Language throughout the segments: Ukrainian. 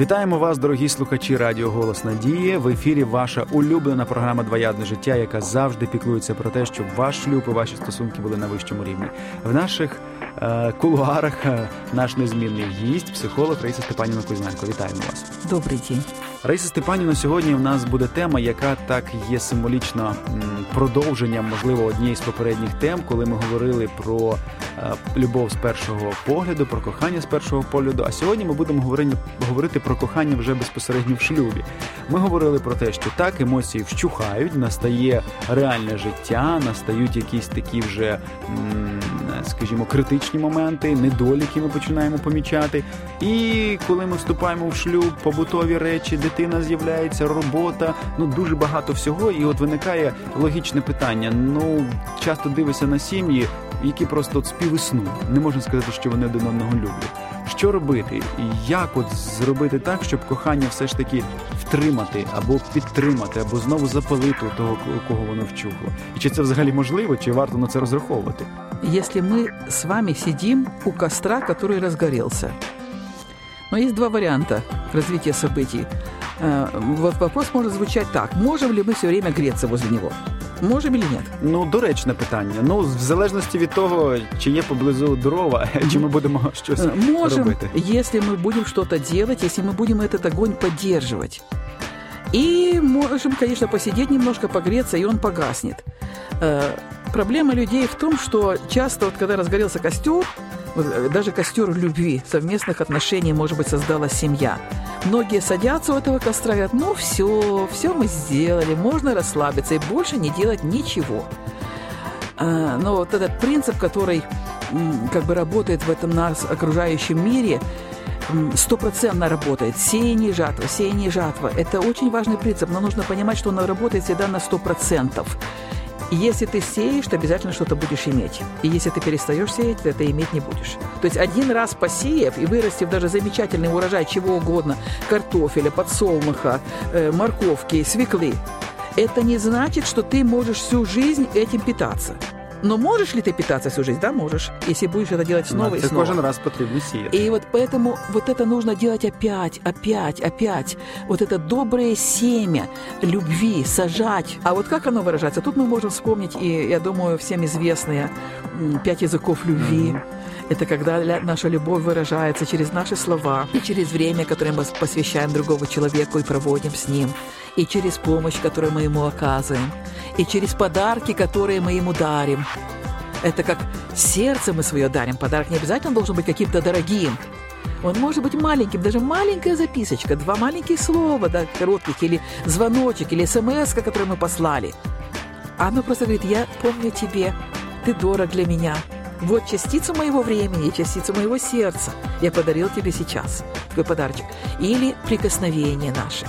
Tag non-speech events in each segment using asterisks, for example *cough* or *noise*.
Вітаємо вас, дорогі слухачі Радіо Голос Надії. В ефірі ваша улюблена програма Двоядне життя, яка завжди піклується про те, щоб ваш шлюб і ваші стосунки були на вищому рівні. В наших е, кулуарах е, наш незмінний гість, психолог Раїса Степанівна Кузьменко. Вітаємо вас. Добрий день. Раїса Степанівна, сьогодні в нас буде тема, яка так є символічно продовженням, можливо, однієї з попередніх тем, коли ми говорили про е, любов з першого погляду, про кохання з першого погляду. А сьогодні ми будемо говорити про кохання вже безпосередньо в шлюбі. Ми говорили про те, що так емоції вщухають, настає реальне життя, настають якісь такі вже. Скажімо, критичні моменти, недоліки ми починаємо помічати. І коли ми вступаємо в шлюб, побутові речі, де дитина з'являється, робота, ну дуже багато всього. І от виникає логічне питання. Ну часто дивишся на сім'ї, які просто от співіснують. Не можна сказати, що вони один одного люблять. Що робити, як от зробити так, щоб кохання все ж таки втримати або підтримати, або знову запалити того, кого воно вчухло? І чи це взагалі можливо, чи варто на це розраховувати? Якщо ми з вами сидимо у костра, який розгорівся. Ну, є два варіанти развития событий. Э, вопрос может звучать так: можем ли мы все время греться возле него? Можем чи нет? Ну, доречне питання. Ну, в залежності від того, чи є поблизу дрова, *laughs* чи ми будемо щось Можем, робити. Можемо, якщо ми будемо щось робити, якщо ми будемо цей огонь підтримувати. И можем, конечно, посидеть немножко, погреться, и он погаснет. Э, проблема людей в том, что часто, вот когда разгорелся костер, Э, даже костер любви, совместных отношений, может быть, создала семья. Многие садятся у этого костра и говорят, ну все, все мы сделали, можно расслабиться и больше не делать ничего. А, но вот этот принцип, который как бы работает в этом нас окружающем мире, стопроцентно работает. Сеяние и жатва, сеяние и жатва. Это очень важный принцип, но нужно понимать, что он работает всегда на сто процентов. И если ты сеешь, то обязательно что-то будешь иметь. И если ты перестаешь сеять, то это иметь не будешь. То есть один раз посеяв и вырастив даже замечательный урожай чего угодно, картофеля, подсолнуха, э, морковки, свеклы, это не значит, что ты можешь всю жизнь этим питаться. Но можешь ли ты питаться всю жизнь? Да, можешь. Если будешь это делать снова Но и снова. каждый раз потреблюсь и И вот поэтому вот это нужно делать опять, опять, опять. Вот это доброе семя любви сажать. А вот как оно выражается? Тут мы можем вспомнить, и я думаю, всем известные «Пять языков любви». Mm-hmm это когда наша любовь выражается через наши слова, и через время, которое мы посвящаем другому человеку и проводим с ним, и через помощь, которую мы ему оказываем, и через подарки, которые мы ему дарим. Это как сердце мы свое дарим. Подарок не обязательно должен быть каким-то дорогим. Он может быть маленьким, даже маленькая записочка, два маленьких слова, да, коротких, или звоночек, или смс, который мы послали. Оно просто говорит, я помню тебе, ты дорог для меня, вот частица моего времени и частицу моего сердца я подарил тебе сейчас. твой подарочек. Или прикосновение наше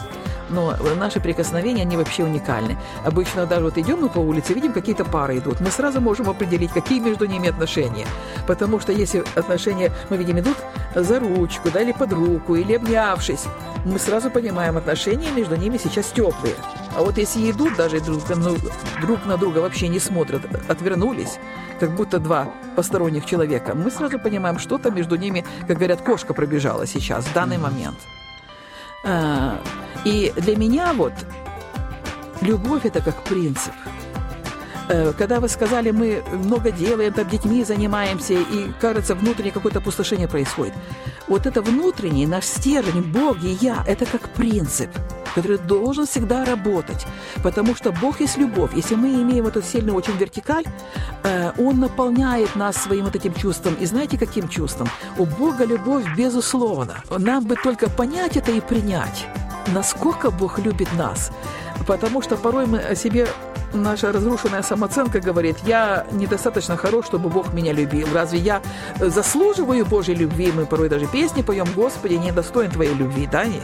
но э, наши прикосновения, они вообще уникальны. Обычно даже вот идем мы по улице, видим, какие-то пары идут, мы сразу можем определить, какие между ними отношения. Потому что если отношения, мы видим, идут за ручку, да, или под руку, или обнявшись, мы сразу понимаем, отношения между ними сейчас теплые. А вот если идут, даже друг, ну, друг на друга вообще не смотрят, отвернулись, как будто два посторонних человека, мы сразу понимаем, что-то между ними, как говорят, кошка пробежала сейчас, в данный момент. А, и для меня вот любовь – это как принцип – Э, когда вы сказали, мы много делаем, там детьми занимаемся, и кажется, внутреннее какое-то опустошение происходит. Вот это внутренний наш стержень, Бог и я, это как принцип, который должен всегда работать, потому что Бог есть любовь. Если мы имеем эту сильную очень вертикаль, э, Он наполняет нас своим вот этим чувством. И знаете, каким чувством? У Бога любовь безусловно. Нам бы только понять это и принять, насколько Бог любит нас. Потому что порой мы о себе наша разрушенная самооценка говорит, я недостаточно хорош, чтобы Бог меня любил. Разве я э, заслуживаю Божьей любви? Мы порой даже песни поем, Господи, недостоин Твоей любви, да? Не,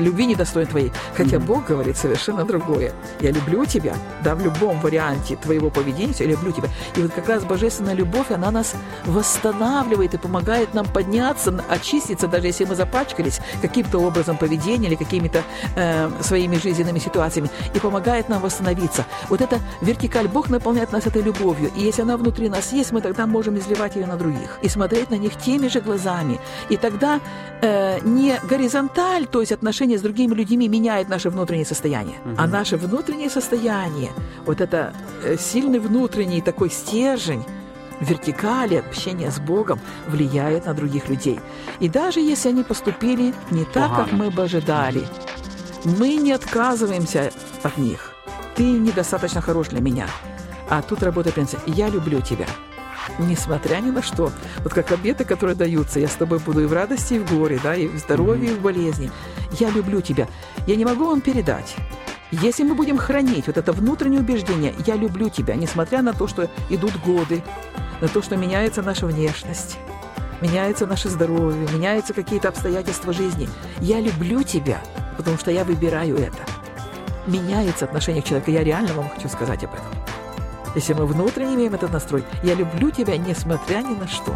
любви недостоин Твоей. Хотя Бог говорит совершенно другое. Я люблю Тебя, да, в любом варианте Твоего поведения, я люблю Тебя. И вот как раз Божественная любовь, она нас восстанавливает и помогает нам подняться, очиститься, даже если мы запачкались каким-то образом поведения или какими-то э, своими жизненными ситуациями, и помогает нам восстановиться. Вот эта вертикаль Бог наполняет нас этой любовью. И если она внутри нас есть, мы тогда можем изливать ее на других и смотреть на них теми же глазами. И тогда э, не горизонталь, то есть отношения с другими людьми меняет наше внутреннее состояние, угу. а наше внутреннее состояние, вот это э, сильный внутренний такой стержень, вертикали общения с Богом влияет на других людей. И даже если они поступили не так, Погано. как мы бы ожидали, мы не отказываемся от них ты недостаточно хорош для меня. А тут работает принцип «я люблю тебя». Несмотря ни на что. Вот как обеты, которые даются, я с тобой буду и в радости, и в горе, да, и в здоровье, и в болезни. Я люблю тебя. Я не могу вам передать. Если мы будем хранить вот это внутреннее убеждение «я люблю тебя», несмотря на то, что идут годы, на то, что меняется наша внешность, меняется наше здоровье, меняются какие-то обстоятельства жизни, «я люблю тебя», потому что я выбираю это – меняется отношение к человеку. Я реально вам хочу сказать об этом. Если мы внутренне имеем этот настрой, я люблю тебя, несмотря ни на что.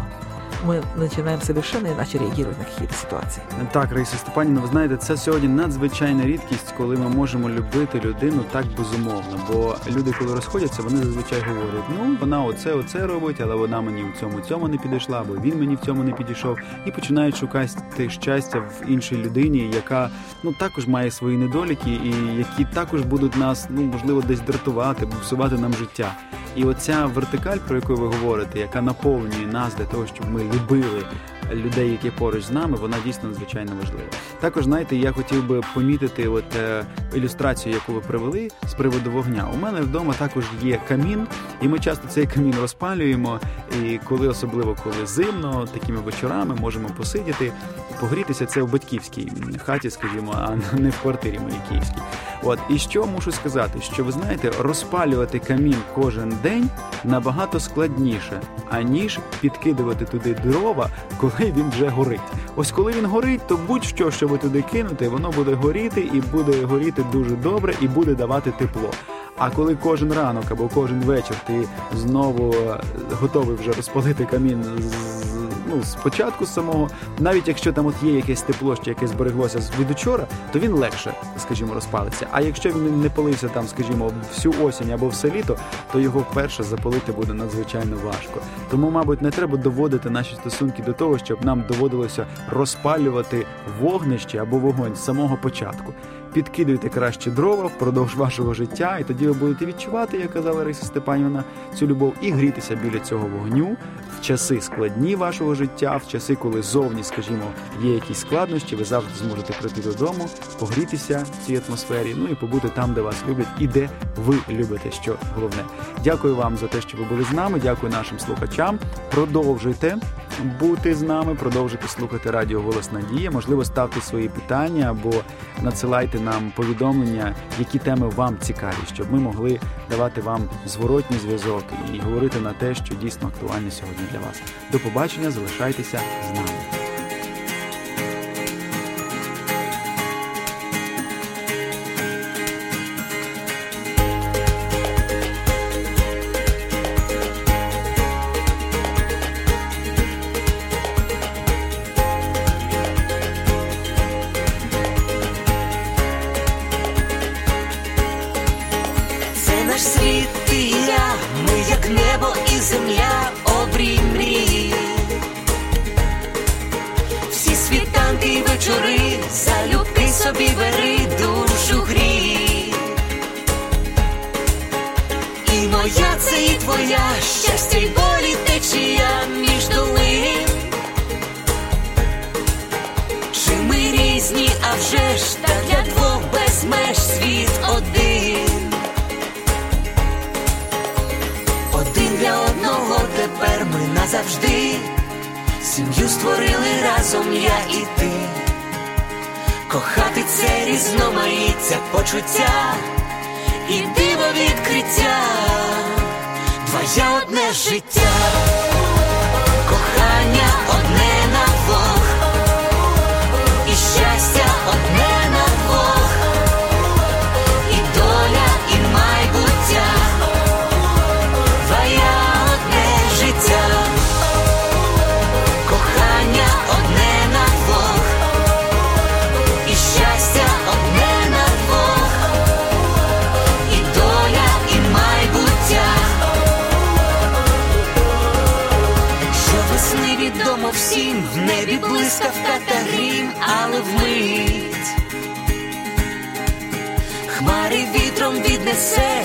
мы начинаем совершенно иначе реагировать на какие ситуації. Так, Раїса Степанівна, ви знаєте, це сьогодні надзвичайна рідкість, коли ми можемо любити людину так безумовно. Бо люди, коли розходяться, вони зазвичай говорять: ну вона оце, оце робить, але вона мені в цьому цьому не підійшла, або він мені в цьому не підійшов, і починають шукати щастя в іншій людині, яка ну також має свої недоліки, і які також будуть нас ну можливо десь дратувати, буксувати нам життя. І оця вертикаль, про яку ви говорите, яка наповнює нас для того, щоб ми любили людей, які поруч з нами, вона дійсно надзвичайно важлива. Також знаєте, я хотів би помітити, от е, ілюстрацію, яку ви привели з приводу вогня. У мене вдома також є камін, і ми часто цей камін розпалюємо. І коли особливо коли зимно, такими вечорами можемо посидіти погрітися це в батьківській хаті, скажімо, а не в квартирі моїй київській. От і що мушу сказати, що ви знаєте, розпалювати камін кожен день набагато складніше, аніж підкидувати туди дрова, коли він вже горить. Ось коли він горить, то будь-що, що ви туди кинете, воно буде горіти і буде горіти дуже добре, і буде давати тепло. А коли кожен ранок або кожен вечір ти знову е, готовий вже розпалити камін з ну, спочатку самого, навіть якщо там от є якесь тепло, що яке збереглося від учора, то він легше, скажімо, розпалиться. А якщо він не палився там, скажімо, всю осінь або все літо, то його вперше запалити буде надзвичайно важко. Тому, мабуть, не треба доводити наші стосунки до того, щоб нам доводилося розпалювати вогнище або вогонь з самого початку. Підкидуйте краще дрова впродовж вашого життя, і тоді ви будете відчувати, як казала Лариса Степанівна, цю любов і грітися біля цього вогню, часи складні вашого життя, в часи, коли зовні, скажімо, є якісь складнощі, ви завжди зможете прийти додому, погрітися в цій атмосфері, ну і побути там, де вас люблять, і де ви любите. Що головне, дякую вам за те, що ви були з нами. Дякую нашим слухачам. Продовжуйте бути з нами, продовжити слухати радіо Голос Надія. Можливо, ставте свої питання або надсилайте нам повідомлення, які теми вам цікаві, щоб ми могли давати вам зворотній зв'язок і говорити на те, що дійсно актуальне сьогодні для вас. До побачення, залишайтеся з нами. щастя й болі течія між долин. Чи ми різні, а вже ж та двох без світ один, один для одного тепер ми назавжди, сім'ю створили разом я і ти. Кохати це різноманіття почуття і диво відкриття. Твоє одне життя, кохання одне. небі блискавка та грім, але вмить хмари вітром віднесе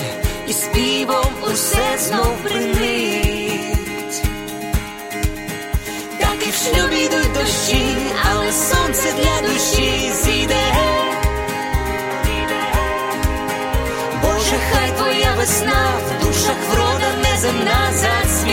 і співом усе знов принить. Так і в шлюбі йдуть дощі, але сонце для душі зійде. Боже, хай твоя весна в душах врода неземна зацвіте.